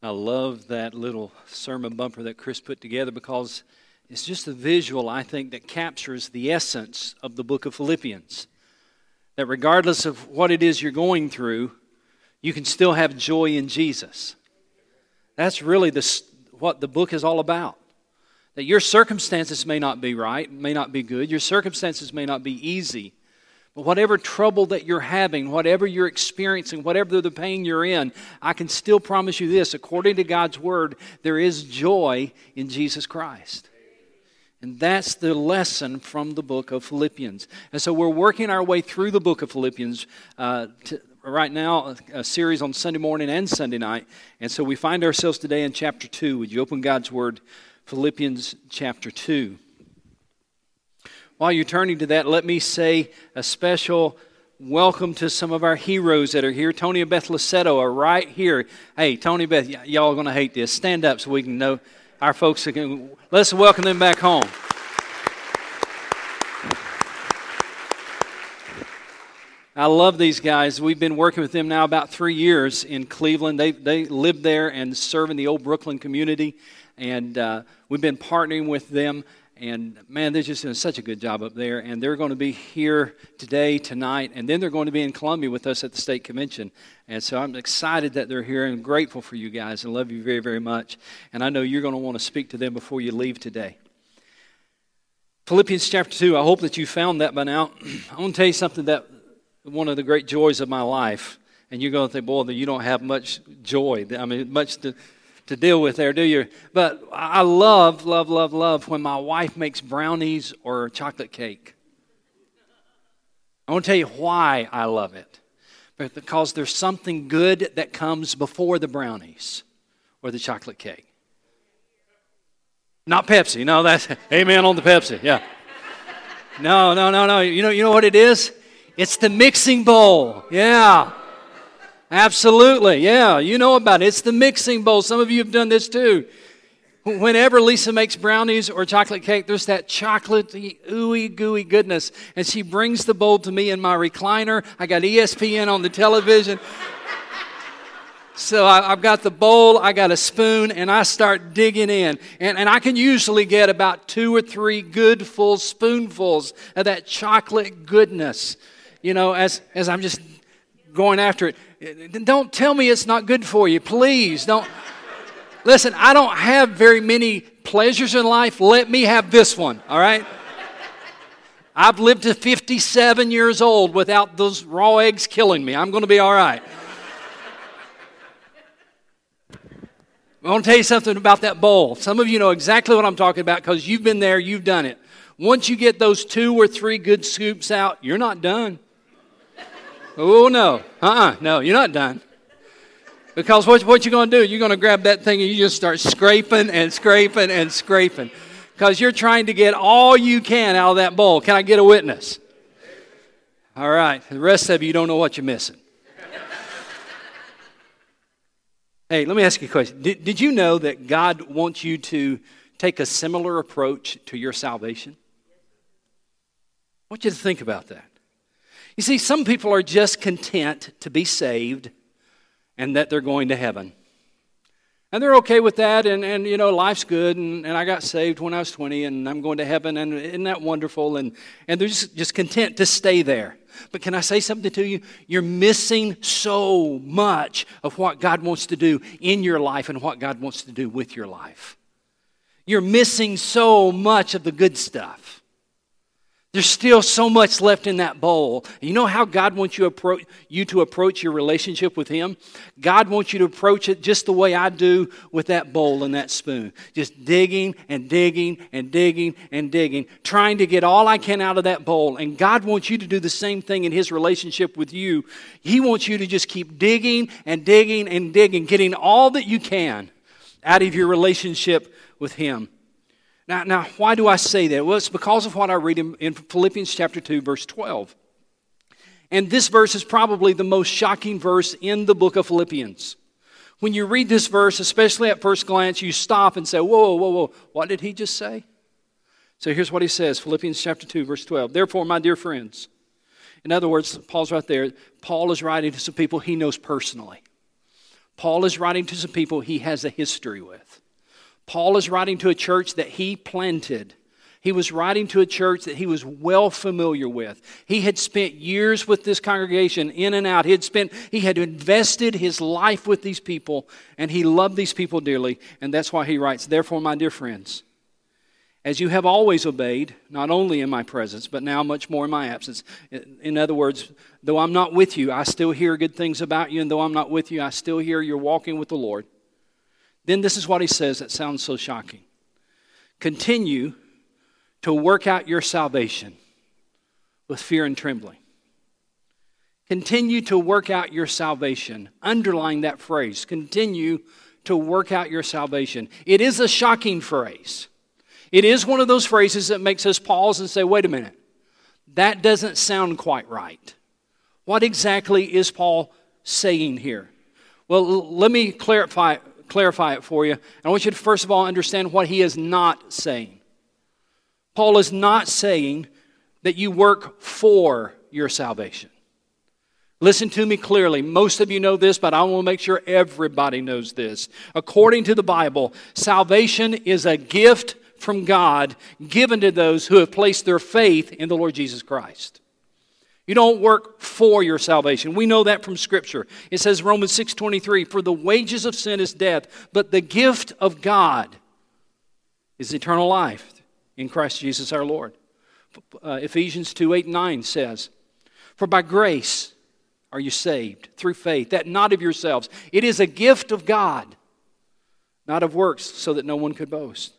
I love that little sermon bumper that Chris put together because it's just a visual, I think, that captures the essence of the book of Philippians. That regardless of what it is you're going through, you can still have joy in Jesus. That's really the, what the book is all about. That your circumstances may not be right, may not be good, your circumstances may not be easy, whatever trouble that you're having, whatever you're experiencing, whatever the pain you're in, I can still promise you this according to God's word, there is joy in Jesus Christ. And that's the lesson from the book of Philippians. And so we're working our way through the book of Philippians uh, to, right now, a, a series on Sunday morning and Sunday night. And so we find ourselves today in chapter 2. Would you open God's Word, Philippians chapter 2? While you're turning to that, let me say a special welcome to some of our heroes that are here. Tony and Beth Laceto are right here. Hey, Tony, Beth, y- y'all are going to hate this. Stand up so we can know our folks. Can, let's welcome them back home. I love these guys. We've been working with them now about three years in Cleveland. They, they live there and serve in the old Brooklyn community. And uh, we've been partnering with them and man, they're just doing such a good job up there. And they're going to be here today, tonight, and then they're going to be in Columbia with us at the state convention. And so I'm excited that they're here and grateful for you guys and love you very, very much. And I know you're going to want to speak to them before you leave today. Philippians chapter 2, I hope that you found that by now. I want to tell you something that one of the great joys of my life. And you're going to think, boy, you don't have much joy. I mean, much to to deal with there, do you? But I love, love, love, love when my wife makes brownies or chocolate cake. I want to tell you why I love it. Because there's something good that comes before the brownies or the chocolate cake. Not Pepsi. No, that's amen on the Pepsi. Yeah. No, no, no, no. You know, you know what it is? It's the mixing bowl. Yeah. Absolutely. Yeah, you know about it. It's the mixing bowl. Some of you have done this too. Whenever Lisa makes brownies or chocolate cake, there's that chocolatey, ooey gooey goodness. And she brings the bowl to me in my recliner. I got ESPN on the television. So I, have got the bowl, I got a spoon, and I start digging in. And, and I can usually get about two or three good full spoonfuls of that chocolate goodness, you know, as, as I'm just going after it. Don't tell me it's not good for you. Please don't. Listen, I don't have very many pleasures in life. Let me have this one, all right? I've lived to 57 years old without those raw eggs killing me. I'm going to be all right. I want to tell you something about that bowl. Some of you know exactly what I'm talking about because you've been there, you've done it. Once you get those two or three good scoops out, you're not done. Oh, no. Uh uh-uh. uh No, you're not done. Because what, what you're going to do, you're going to grab that thing and you just start scraping and scraping and scraping. Because you're trying to get all you can out of that bowl. Can I get a witness? All right. The rest of you don't know what you're missing. hey, let me ask you a question. Did, did you know that God wants you to take a similar approach to your salvation? I want you to think about that. You see, some people are just content to be saved and that they're going to heaven. And they're okay with that, and, and you know, life's good, and, and I got saved when I was 20, and I'm going to heaven, and isn't that wonderful? And, and they're just, just content to stay there. But can I say something to you? You're missing so much of what God wants to do in your life and what God wants to do with your life. You're missing so much of the good stuff. There's still so much left in that bowl. You know how God wants you, you to approach your relationship with Him? God wants you to approach it just the way I do with that bowl and that spoon. Just digging and digging and digging and digging, trying to get all I can out of that bowl. And God wants you to do the same thing in His relationship with you. He wants you to just keep digging and digging and digging, getting all that you can out of your relationship with Him. Now, now, why do I say that? Well, it's because of what I read in, in Philippians chapter 2, verse 12. And this verse is probably the most shocking verse in the book of Philippians. When you read this verse, especially at first glance, you stop and say, Whoa, whoa, whoa, what did he just say? So here's what he says Philippians chapter 2, verse 12. Therefore, my dear friends, in other words, Paul's right there. Paul is writing to some people he knows personally. Paul is writing to some people he has a history with. Paul is writing to a church that he planted. He was writing to a church that he was well familiar with. He had spent years with this congregation in and out. He had spent he had invested his life with these people and he loved these people dearly and that's why he writes, "Therefore, my dear friends, as you have always obeyed, not only in my presence, but now much more in my absence. In other words, though I'm not with you, I still hear good things about you, and though I'm not with you, I still hear you're walking with the Lord. Then this is what he says that sounds so shocking continue to work out your salvation with fear and trembling. Continue to work out your salvation. Underline that phrase. Continue to work out your salvation. It is a shocking phrase. It is one of those phrases that makes us pause and say, wait a minute, that doesn't sound quite right. What exactly is Paul saying here? Well, let me clarify, clarify it for you. I want you to first of all understand what he is not saying. Paul is not saying that you work for your salvation. Listen to me clearly. Most of you know this, but I want to make sure everybody knows this. According to the Bible, salvation is a gift from God given to those who have placed their faith in the Lord Jesus Christ. You don't work for your salvation. We know that from scripture. It says Romans 6:23, "For the wages of sin is death, but the gift of God is eternal life in Christ Jesus our Lord." Uh, Ephesians 2 8 9 says, For by grace are you saved through faith, that not of yourselves. It is a gift of God, not of works, so that no one could boast.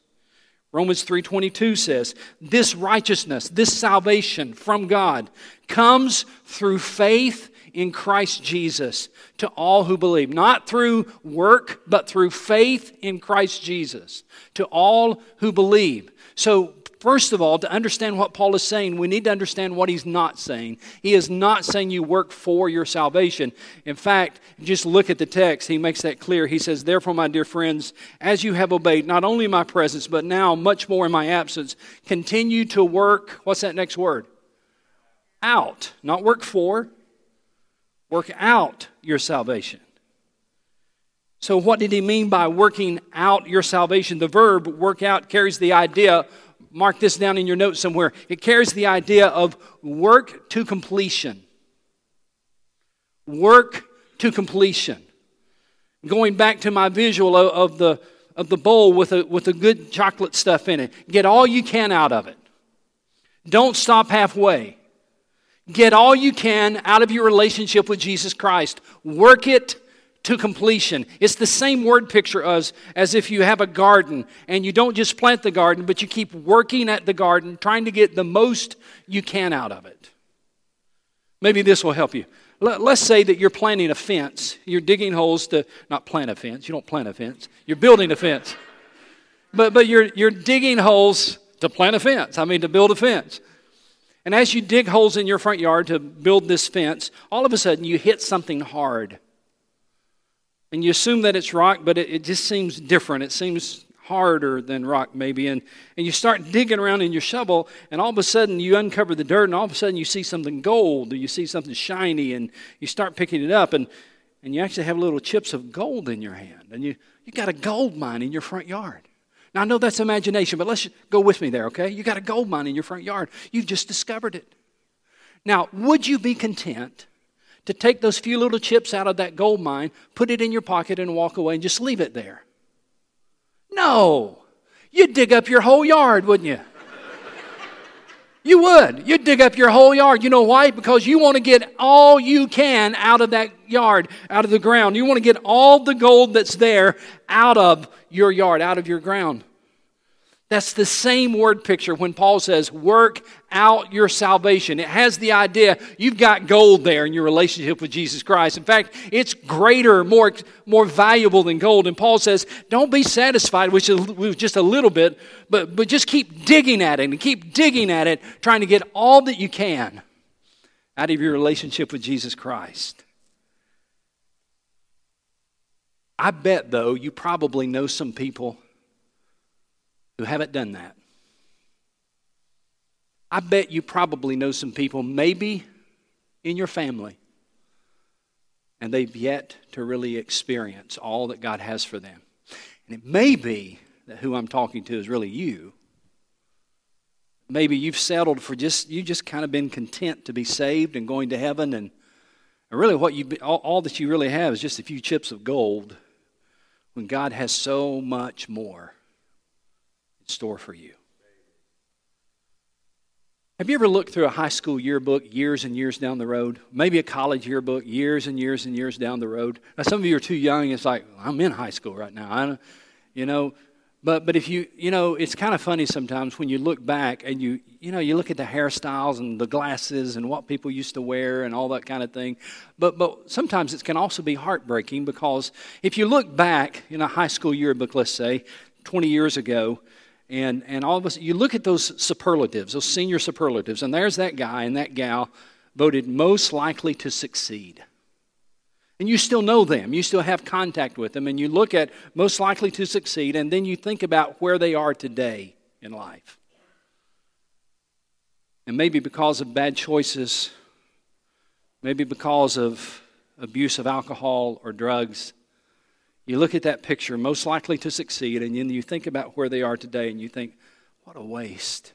Romans 3:22 says, "This righteousness, this salvation from God comes through faith in Christ Jesus to all who believe, not through work, but through faith in Christ Jesus to all who believe." So First of all, to understand what Paul is saying, we need to understand what he's not saying. He is not saying you work for your salvation. In fact, just look at the text. He makes that clear. He says, Therefore, my dear friends, as you have obeyed, not only in my presence, but now much more in my absence, continue to work. What's that next word? Out. Not work for, work out your salvation. So, what did he mean by working out your salvation? The verb work out carries the idea mark this down in your notes somewhere. It carries the idea of work to completion. Work to completion. Going back to my visual of, the, of the bowl with a, with a good chocolate stuff in it, get all you can out of it. Don't stop halfway. Get all you can out of your relationship with Jesus Christ. Work it to completion. It's the same word picture as, as if you have a garden and you don't just plant the garden, but you keep working at the garden, trying to get the most you can out of it. Maybe this will help you. Let, us say that you're planting a fence. You're digging holes to, not plant a fence, you don't plant a fence, you're building a fence. But, but you're, you're digging holes to plant a fence, I mean, to build a fence. And as you dig holes in your front yard to build this fence, all of a sudden you hit something hard and you assume that it's rock, but it, it just seems different. It seems harder than rock, maybe. And, and you start digging around in your shovel, and all of a sudden you uncover the dirt, and all of a sudden you see something gold, or you see something shiny, and you start picking it up, and, and you actually have little chips of gold in your hand. And you, you got a gold mine in your front yard. Now, I know that's imagination, but let's go with me there, okay? You got a gold mine in your front yard. You've just discovered it. Now, would you be content to take those few little chips out of that gold mine, put it in your pocket, and walk away and just leave it there. No. You'd dig up your whole yard, wouldn't you? You would. You'd dig up your whole yard. You know why? Because you want to get all you can out of that yard, out of the ground. You want to get all the gold that's there out of your yard, out of your ground. That's the same word picture when Paul says, work out your salvation. It has the idea you've got gold there in your relationship with Jesus Christ. In fact, it's greater, more, more valuable than gold. And Paul says, don't be satisfied with just a little bit, but, but just keep digging at it and keep digging at it, trying to get all that you can out of your relationship with Jesus Christ. I bet, though, you probably know some people who haven't done that. I bet you probably know some people, maybe in your family, and they've yet to really experience all that God has for them. And it may be that who I'm talking to is really you. Maybe you've settled for just, you just kind of been content to be saved and going to heaven, and, and really what you, all, all that you really have is just a few chips of gold when God has so much more store for you. Have you ever looked through a high school yearbook years and years down the road? Maybe a college yearbook years and years and years down the road. Now, some of you are too young. It's like I'm in high school right now. I, you know, but but if you you know, it's kind of funny sometimes when you look back and you you know you look at the hairstyles and the glasses and what people used to wear and all that kind of thing. But but sometimes it can also be heartbreaking because if you look back in a high school yearbook, let's say 20 years ago and, and all of us, you look at those superlatives, those senior superlatives, and there's that guy and that gal voted most likely to succeed. And you still know them, you still have contact with them, and you look at most likely to succeed, and then you think about where they are today in life. And maybe because of bad choices, maybe because of abuse of alcohol or drugs, you look at that picture, most likely to succeed, and then you think about where they are today and you think, what a waste.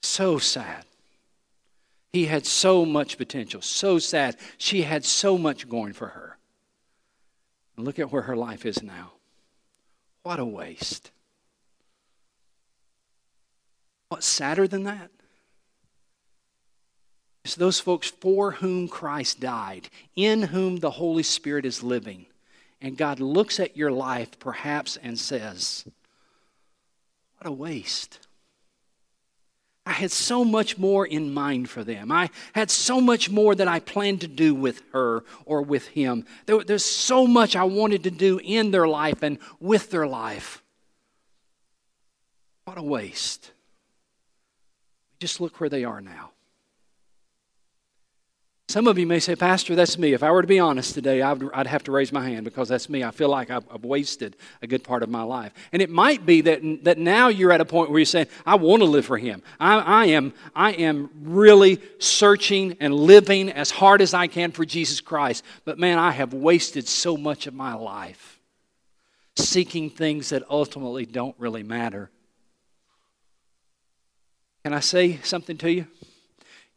So sad. He had so much potential, so sad. She had so much going for her. And look at where her life is now. What a waste. What's sadder than that? It's those folks for whom Christ died, in whom the Holy Spirit is living and God looks at your life perhaps and says, What a waste. I had so much more in mind for them. I had so much more that I planned to do with her or with him. There, there's so much I wanted to do in their life and with their life. What a waste. Just look where they are now. Some of you may say, Pastor, that's me. If I were to be honest today, I'd, I'd have to raise my hand because that's me. I feel like I've, I've, wasted a good part of my life. And it might be that, that now you're at a point where you're saying, I want to live for Him. I, I, am, I am really searching and living as hard as I can for Jesus Christ. But man, I have wasted so much of my life seeking things that ultimately don't really matter. Can I say something to you?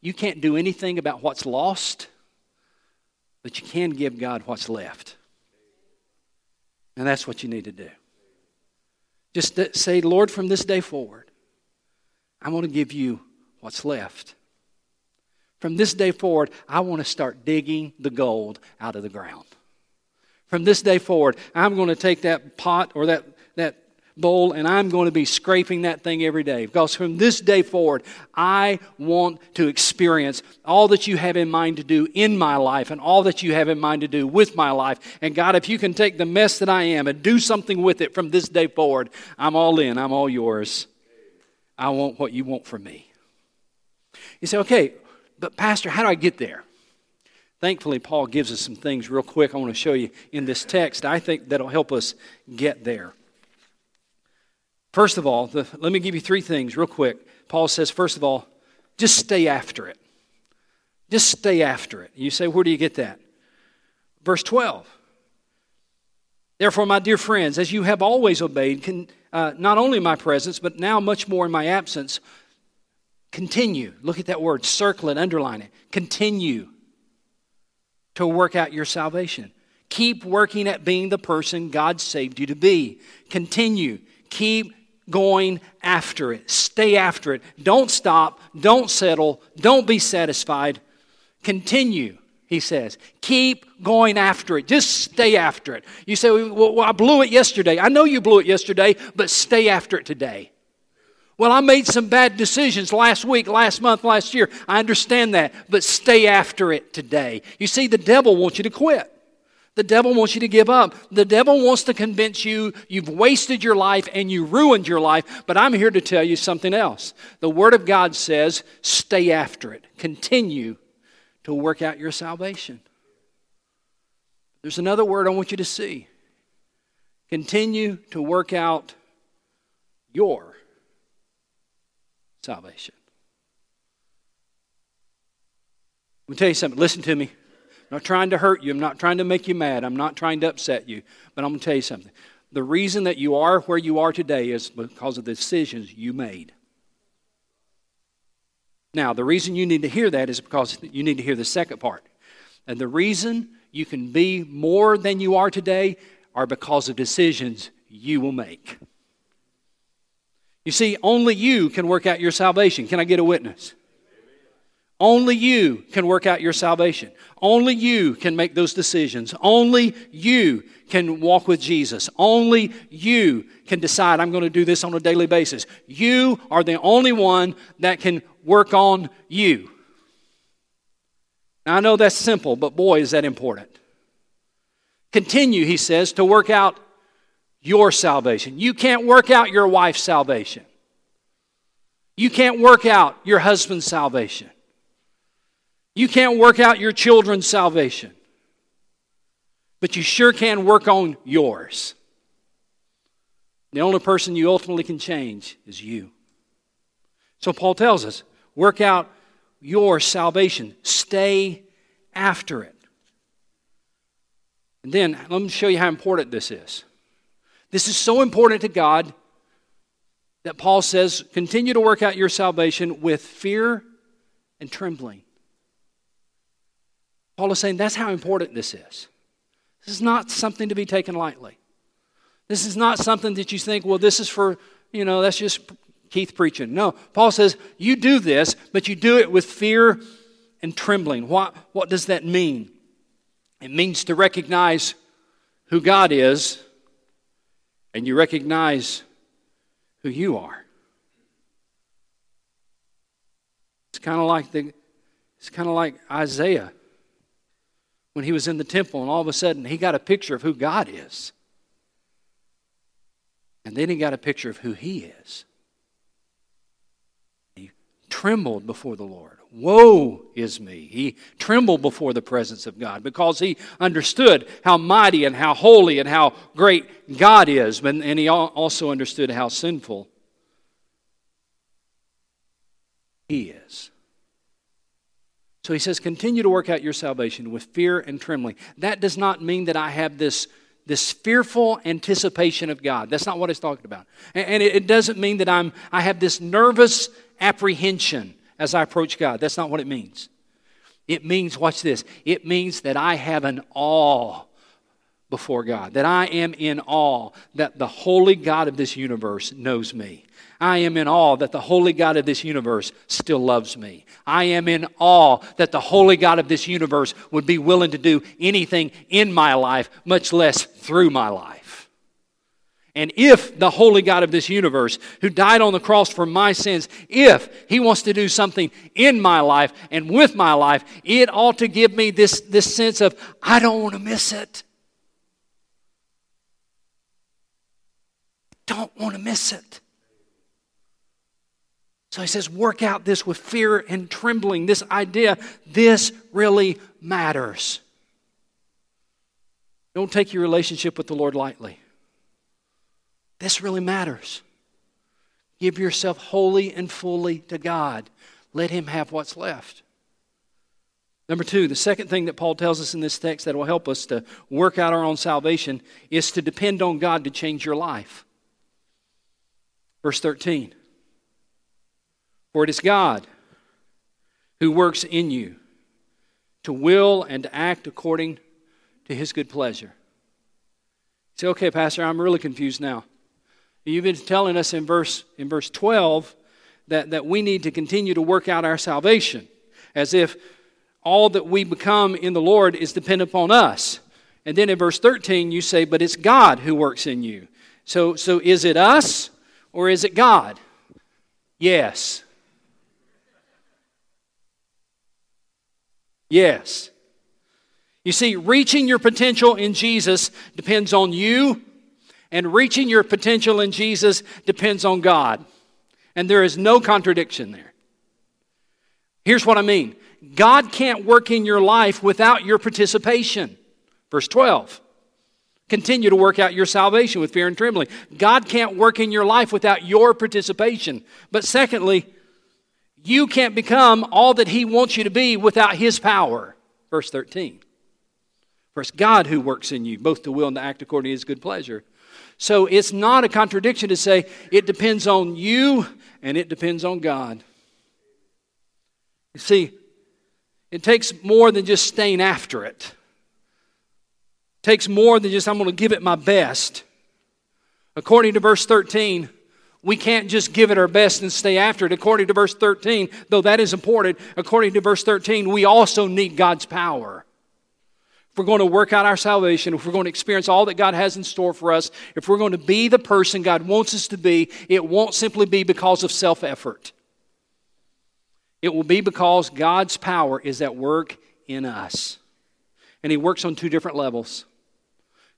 You can't do anything about what's lost, but you can give God what's left. And that's what you need to do. Just say, Lord, from this day forward, I want to give you what's left. From this day forward, I want to start digging the gold out of the ground. From this day forward, I'm going to take that pot or that, that bowl and I'm going to be scraping that thing every day. Because from this day forward, I want to experience all that you have in mind to do in my life and all that you have in mind to do with my life. And God, if you can take the mess that I am and do something with it from this day forward, I'm all in. I'm all yours. I want what you want from me. You say, okay, but Pastor, how do I get there? Thankfully, Paul gives us some things real quick I want to show you in this text. I think that'll help us get there. First of all, the, let me give you three things real quick. Paul says, first of all, just stay after it. Just stay after it. You say, where do you get that? Verse 12. Therefore, my dear friends, as you have always obeyed, can, uh, not only in my presence, but now much more in my absence, continue. Look at that word, circle it, underline it. Continue to work out your salvation. Keep working at being the person God saved you to be. Continue. Keep going after it. Stay after it. Don't stop. Don't settle. Don't be satisfied. Continue, he says. Keep going after it. Just stay after it. You say, well, I blew it yesterday. I know you blew it yesterday, but stay after it today. Well, I made some bad decisions last week, last month, last year. I understand that, but stay after it today. You see, the devil wants you to quit. The devil wants you to give up. The devil wants to convince you you've wasted your life and you ruined your life. But I'm here to tell you something else. The Word of God says, stay after it, continue to work out your salvation. There's another word I want you to see continue to work out your salvation. Let me tell you something. Listen to me. I'm not trying to hurt you. I'm not trying to make you mad. I'm not trying to upset you. But I'm going to tell you something. The reason that you are where you are today is because of the decisions you made. Now, the reason you need to hear that is because you need to hear the second part. And the reason you can be more than you are today are because of decisions you will make. You see, only you can work out your salvation. Can I get a witness? Only you can work out your salvation. Only you can make those decisions. Only you can walk with Jesus. Only you can decide, I'm going to do this on a daily basis. You are the only one that can work on you. Now, I know that's simple, but boy, is that important. Continue, he says, to work out your salvation. You can't work out your wife's salvation. You can't work out your husband's salvation. You can't work out your children's salvation. But you sure can work on yours. The only person you ultimately can change is you. So Paul tells us work out your salvation, stay after it. And then let me show you how important this is. This is so important to God that Paul says, continue to work out your salvation with fear and trembling. Paul is saying that's how important this is. This is not something to be taken lightly. This is not something that you think, well, this is for, you know, that's just Keith preaching. No, Paul says, you do this, but you do it with fear and trembling. What, what does that mean? It means to recognize who God is and you recognize who you are. It's kind of like the it's kind of like Isaiah when he was in the temple and all of a sudden he got a picture of who God is. And then he got a picture of who he is. He trembled before the Lord. Woe is me. He trembled before the presence of God because he understood how mighty and how holy and how great God is. And he also understood how sinful he is. So he says, continue to work out your salvation with fear and trembling. That does not mean that I have this, this fearful anticipation of God. That's not what it's talking about. And it doesn't mean that I'm, I have this nervous apprehension as I approach God. That's not what it means. It means, watch this, it means that I have an awe before God, that I am in awe that the holy God of this universe knows me. I am in awe that the holy God of this universe still loves me. I am in awe that the holy God of this universe would be willing to do anything in my life, much less through my life. And if the holy God of this universe, who died on the cross for my sins, if he wants to do something in my life and with my life, it ought to give me this, this sense of, I don't want to miss it. Don't want to miss it. So he says, work out this with fear and trembling. This idea, this really matters. Don't take your relationship with the Lord lightly. This really matters. Give yourself wholly and fully to God. Let Him have what's left. Number two, the second thing that Paul tells us in this text that will help us to work out our own salvation is to depend on God to change your life. Verse 13 For it is God who works in you to will and to act according to his good pleasure. say, okay, Pastor, I'm really confused now. You've been telling us in verse, in verse 12 that, that we need to continue to work out our salvation as if all that we become in the Lord is dependent upon us. And then in verse 13, you say, But it's God who works in you. So, so is it us or is it God? Yes. Yes. You see, reaching your potential in Jesus depends on you and reaching your potential in Jesus depends on God. And there is no contradiction there. Here's what I mean God can't work in your life without your participation. Verse 12. Continue to work out your salvation with fear and trembling. God can't work in your life without your participation. But secondly, you can't become all that He wants you to be without His power. Verse 13. For it's God who works in you, both to will and to act according to his good pleasure. So it's not a contradiction to say it depends on you and it depends on God. You see, it takes more than just staying after it. It takes more than just, I'm going to give it my best. According to verse 13, we can't just give it our best and stay after it. According to verse 13, though that is important, according to verse 13, we also need God's power. If we're going to work out our salvation, if we're going to experience all that God has in store for us, if we're going to be the person God wants us to be, it won't simply be because of self effort. It will be because God's power is at work in us. And He works on two different levels.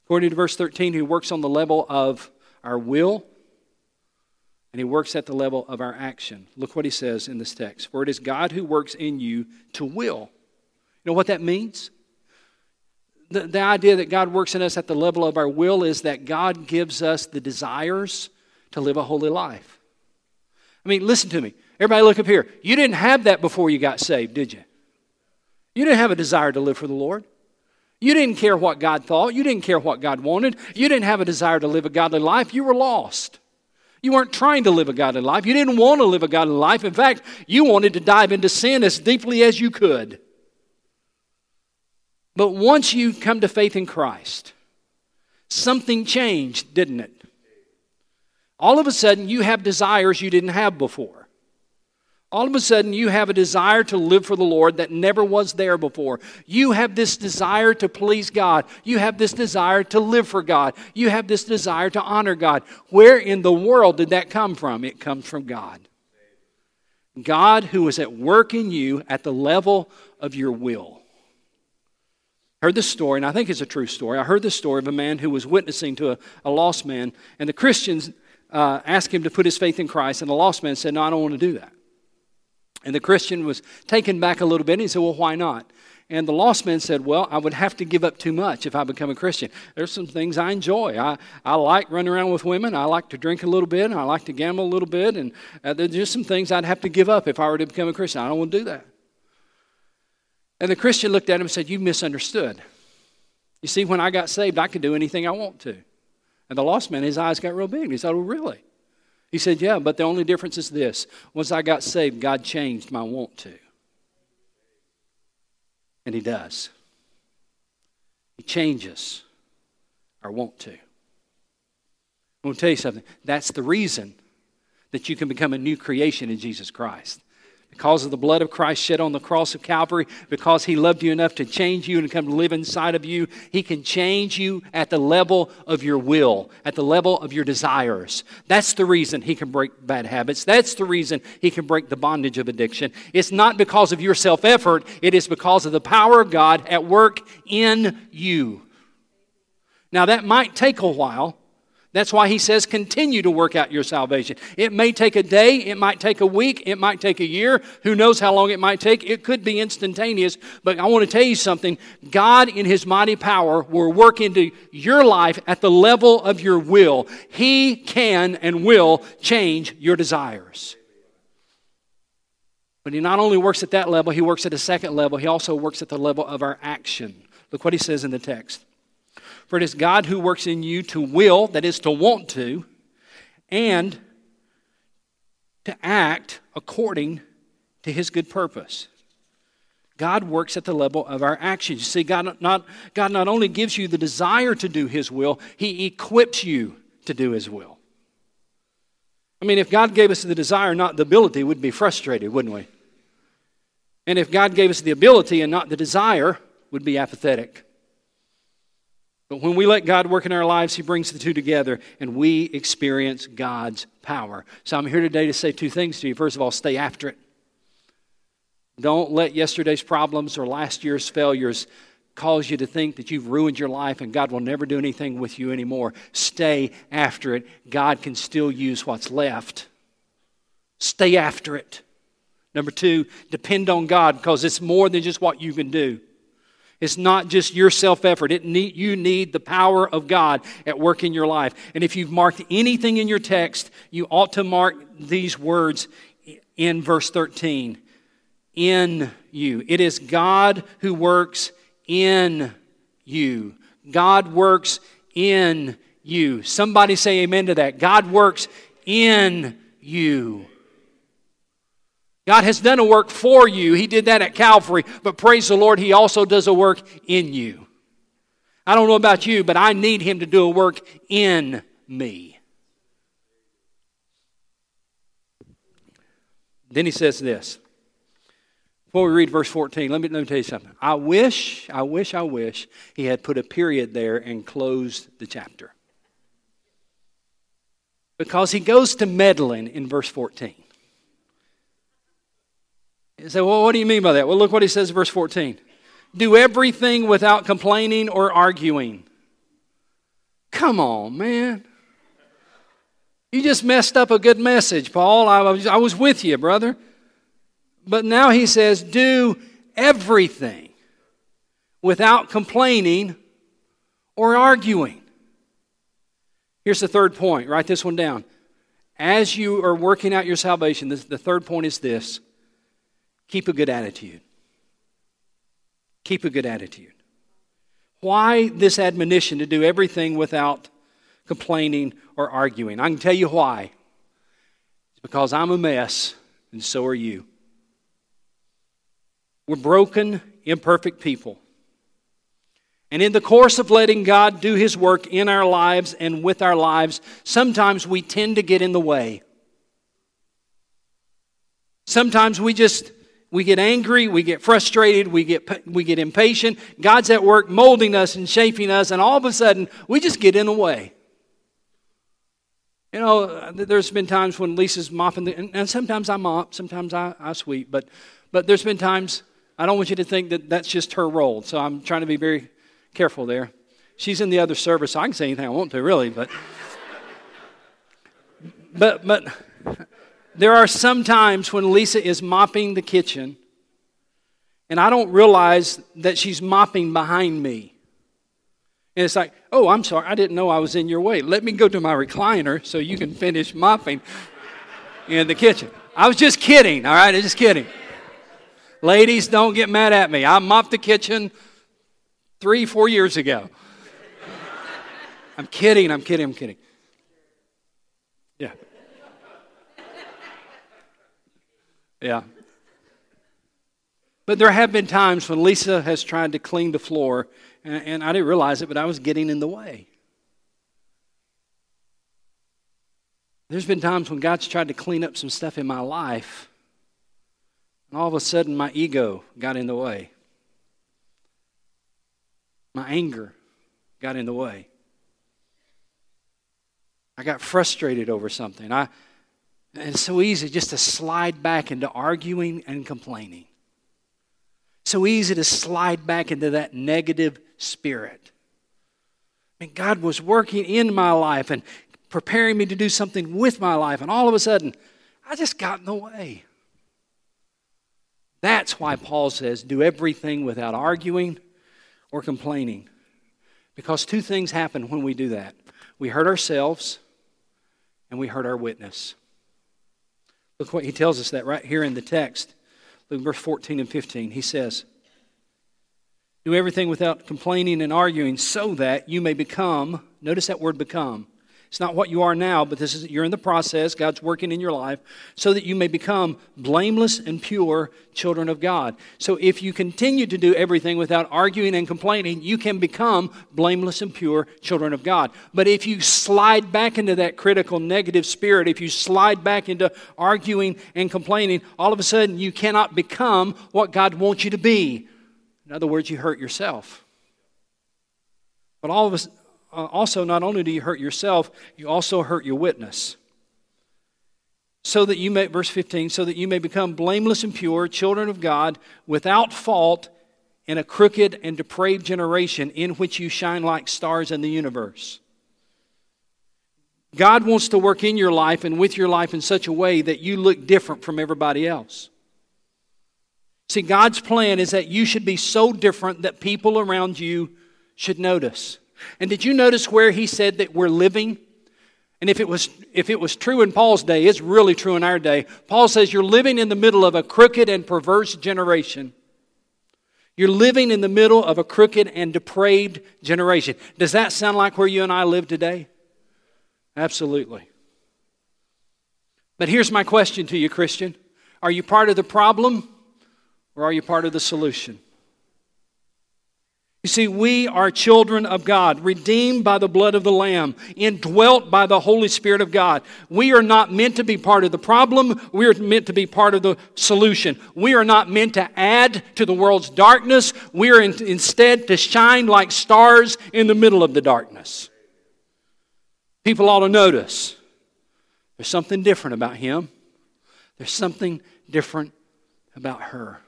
According to verse 13, He works on the level of our will, and He works at the level of our action. Look what He says in this text For it is God who works in you to will. You know what that means? The, the idea that God works in us at the level of our will is that God gives us the desires to live a holy life. I mean, listen to me. Everybody, look up here. You didn't have that before you got saved, did you? You didn't have a desire to live for the Lord. You didn't care what God thought. You didn't care what God wanted. You didn't have a desire to live a godly life. You were lost. You weren't trying to live a godly life. You didn't want to live a godly life. In fact, you wanted to dive into sin as deeply as you could. But once you come to faith in Christ, something changed, didn't it? All of a sudden, you have desires you didn't have before all of a sudden you have a desire to live for the Lord that never was there before. You have this desire to please God. You have this desire to live for God. You have this desire to honor God. Where in the world did that come from? It comes from God. God who is at work in you at the level of your will. I heard this story, and I think it's a true story. I heard this story of a man who was witnessing to a, a lost man, and the Christians uh, asked him to put his faith in Christ, and the lost man said, No, I don't want to do that. And the Christian was taken back a little bit. And he said, Well, why not? And the lost man said, Well, I would have to give up too much if I become a Christian. There's some things I enjoy. I, I like running around with women. I like to drink a little bit. And I like to gamble a little bit. And uh, there's just some things I'd have to give up if I were to become a Christian. I don't want to do that. And the Christian looked at him and said, You misunderstood. You see, when I got saved, I could do anything I want to. And the lost man, his eyes got real big. He said, Oh, really? He said, Yeah, but the only difference is this. Once I got saved, God changed my want to. And He does. He changes our want to. I'm going to tell you something. That's the reason that you can become a new creation in Jesus Christ because of the blood of Christ shed on the cross of Calvary, because He loved you enough to change you and come to live inside of you, He can change you at the level of your will, at the level of your desires. That's the reason He can break bad habits. That's the reason He can break the bondage of addiction. It's not because of your self effort, it is because of the power of God at work in you. Now, that might take a while. That's why he says, continue to work out your salvation. It may take a day, it might take a week, it might take a year. Who knows how long it might take? It could be instantaneous. But I want to tell you something God, in his mighty power, will work into your life at the level of your will. He can and will change your desires. But he not only works at that level, he works at a second level, he also works at the level of our action. Look what he says in the text. For it is God who works in you to will, that is, to want to, and to act according to his good purpose. God works at the level of our actions. You see, God not, God not only gives you the desire to do his will, he equips you to do his will. I mean, if God gave us the desire, not the ability, we'd be frustrated, wouldn't we? And if God gave us the ability and not the desire, we'd be apathetic. But when we let God work in our lives, He brings the two together and we experience God's power. So I'm here today to say two things to you. First of all, stay after it. Don't let yesterday's problems or last year's failures cause you to think that you've ruined your life and God will never do anything with you anymore. Stay after it. God can still use what's left. Stay after it. Number two, depend on God because it's more than just what you can do. It's not just your self effort. Need, you need the power of God at work in your life. And if you've marked anything in your text, you ought to mark these words in verse 13 in you. It is God who works in you. God works in you. Somebody say amen to that. God works in you. God has done a work for you. He did that at Calvary, but praise the Lord, He also does a work in you. I don't know about you, but I need Him to do a work in me. Then He says this. Before we read verse 14, let me, let me tell you something. I wish, I wish, I wish He had put a period there and closed the chapter. Because He goes to meddling in verse 14. You say, well, what do you mean by that? Well, look what he says in verse 14. Do everything without complaining or arguing. Come on, man. You just messed up a good message, Paul. I was, I was with you, brother. But now he says, do everything without complaining or arguing. Here's the third point. Write this one down. As you are working out your salvation, the third point is this Keep a good attitude. Keep a good attitude. Why this admonition to do everything without complaining or arguing? I can tell you why. It's because I'm a mess, and so are you. We're broken, imperfect people. And in the course of letting God do His work in our lives and with our lives, sometimes we tend to get in the way. Sometimes we just we get angry, we get frustrated, we get, we get impatient. God's at work molding us and shaping us, and all of a sudden, we just get in the way. You know, there's been times when Lisa's mopping, the, and sometimes I mop, sometimes I, I sweep, but, but there's been times, I don't want you to think that that's just her role, so I'm trying to be very careful there. She's in the other service, so I can say anything I want to, really, but. but, but there are some times when Lisa is mopping the kitchen and I don't realize that she's mopping behind me. And it's like, oh, I'm sorry, I didn't know I was in your way. Let me go to my recliner so you can finish mopping in the kitchen. I was just kidding, all right? I'm just kidding. Ladies, don't get mad at me. I mopped the kitchen three, four years ago. I'm kidding, I'm kidding, I'm kidding. Yeah. Yeah. But there have been times when Lisa has tried to clean the floor, and, and I didn't realize it, but I was getting in the way. There's been times when God's tried to clean up some stuff in my life, and all of a sudden my ego got in the way. My anger got in the way. I got frustrated over something. I, and it's so easy just to slide back into arguing and complaining. So easy to slide back into that negative spirit. I mean, God was working in my life and preparing me to do something with my life, and all of a sudden, I just got in the way. That's why Paul says, do everything without arguing or complaining. Because two things happen when we do that we hurt ourselves and we hurt our witness. Look what he tells us that right here in the text. Look verse 14 and 15. He says, Do everything without complaining and arguing so that you may become, notice that word become, it's not what you are now, but this is you're in the process. God's working in your life so that you may become blameless and pure children of God. So if you continue to do everything without arguing and complaining, you can become blameless and pure children of God. But if you slide back into that critical negative spirit, if you slide back into arguing and complaining, all of a sudden you cannot become what God wants you to be. In other words, you hurt yourself. But all of us, Uh, also, not only do you hurt yourself, you also hurt your witness. So that you may, verse 15, so that you may become blameless and pure, children of God, without fault in a crooked and depraved generation in which you shine like stars in the universe. God wants to work in your life and with your life in such a way that you look different from everybody else. See, God's plan is that you should be so different that people around you should notice. And did you notice where he said that we're living? And if it was if it was true in Paul's day, it's really true in our day. Paul says you're living in the middle of a crooked and perverse generation. You're living in the middle of a crooked and depraved generation. Does that sound like where you and I live today? Absolutely. But here's my question to you, Christian Are you part of the problem or are you part of the solution? You see, we are children of God, redeemed by the blood of the Lamb, indwelt by the Holy Spirit of God. We are not meant to be part of the problem. We are meant to be part of the solution. We are not meant to add to the world's darkness. We are in, instead to shine like stars in the middle of the darkness. People ought to notice there's something different about him, there's something different about her.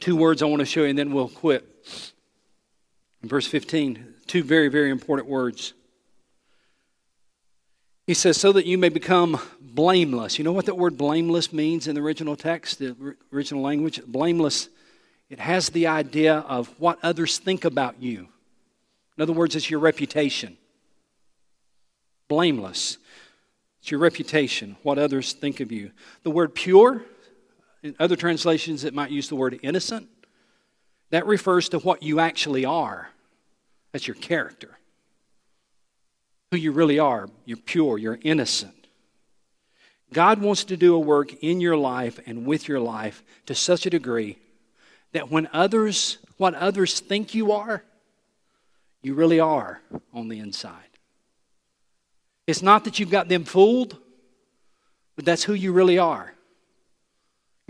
Two words I want to show you, and then we'll quit. In verse 15, two very, very important words. He says, so that you may become blameless. You know what that word blameless means in the original text, the original language? Blameless, it has the idea of what others think about you. In other words, it's your reputation. Blameless, it's your reputation, what others think of you. The word pure, in other translations, it might use the word innocent. That refers to what you actually are. That's your character. Who you really are. You're pure, you're innocent. God wants to do a work in your life and with your life to such a degree that when others, what others think you are, you really are on the inside. It's not that you've got them fooled, but that's who you really are.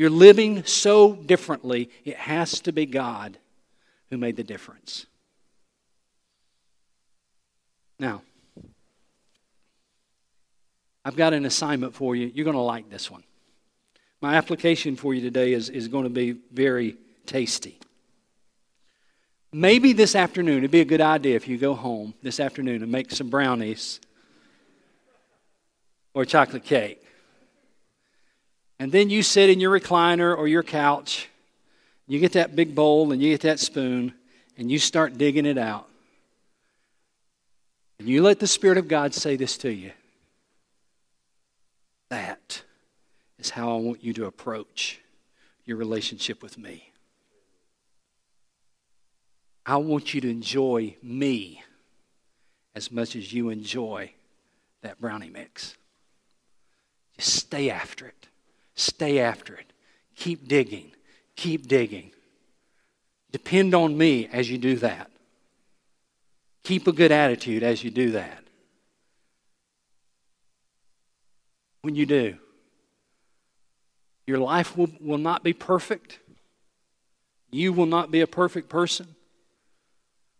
You're living so differently, it has to be God who made the difference. Now, I've got an assignment for you. You're going to like this one. My application for you today is, is going to be very tasty. Maybe this afternoon, it'd be a good idea if you go home this afternoon and make some brownies or chocolate cake. And then you sit in your recliner or your couch, you get that big bowl and you get that spoon, and you start digging it out. And you let the Spirit of God say this to you. That is how I want you to approach your relationship with me. I want you to enjoy me as much as you enjoy that brownie mix. Just stay after it. Stay after it. Keep digging. Keep digging. Depend on me as you do that. Keep a good attitude as you do that. When you do, your life will, will not be perfect. You will not be a perfect person,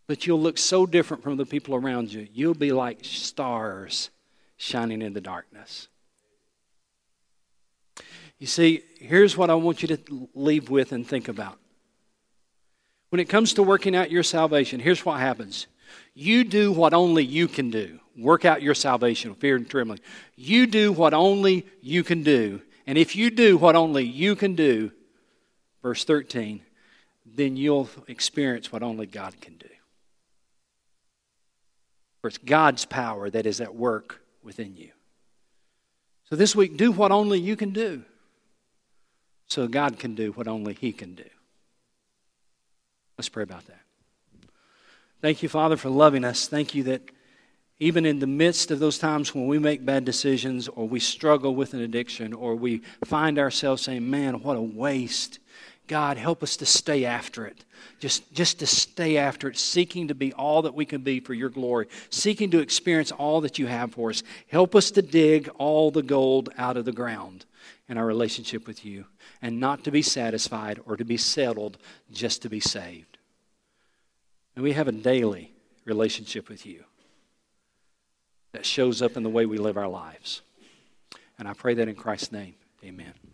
but you'll look so different from the people around you. You'll be like stars shining in the darkness. You see, here's what I want you to leave with and think about. When it comes to working out your salvation, here's what happens. You do what only you can do. Work out your salvation with fear and trembling. You do what only you can do. And if you do what only you can do, verse 13, then you'll experience what only God can do. For it's God's power that is at work within you. So this week, do what only you can do so God can do what only He can do. Let's pray about that. Thank you, Father, for loving us. Thank you that even in the midst of those times when we make bad decisions or we struggle with an addiction or we find ourselves saying, man, what a waste. God, help us to stay after it. Just, just to stay after it, seeking to be all that we can be for your glory, seeking to experience all that you have for us. Help us to dig all the gold out of the ground in our relationship with you and not to be satisfied or to be settled just to be saved. And we have a daily relationship with you that shows up in the way we live our lives. And I pray that in Christ's name. Amen.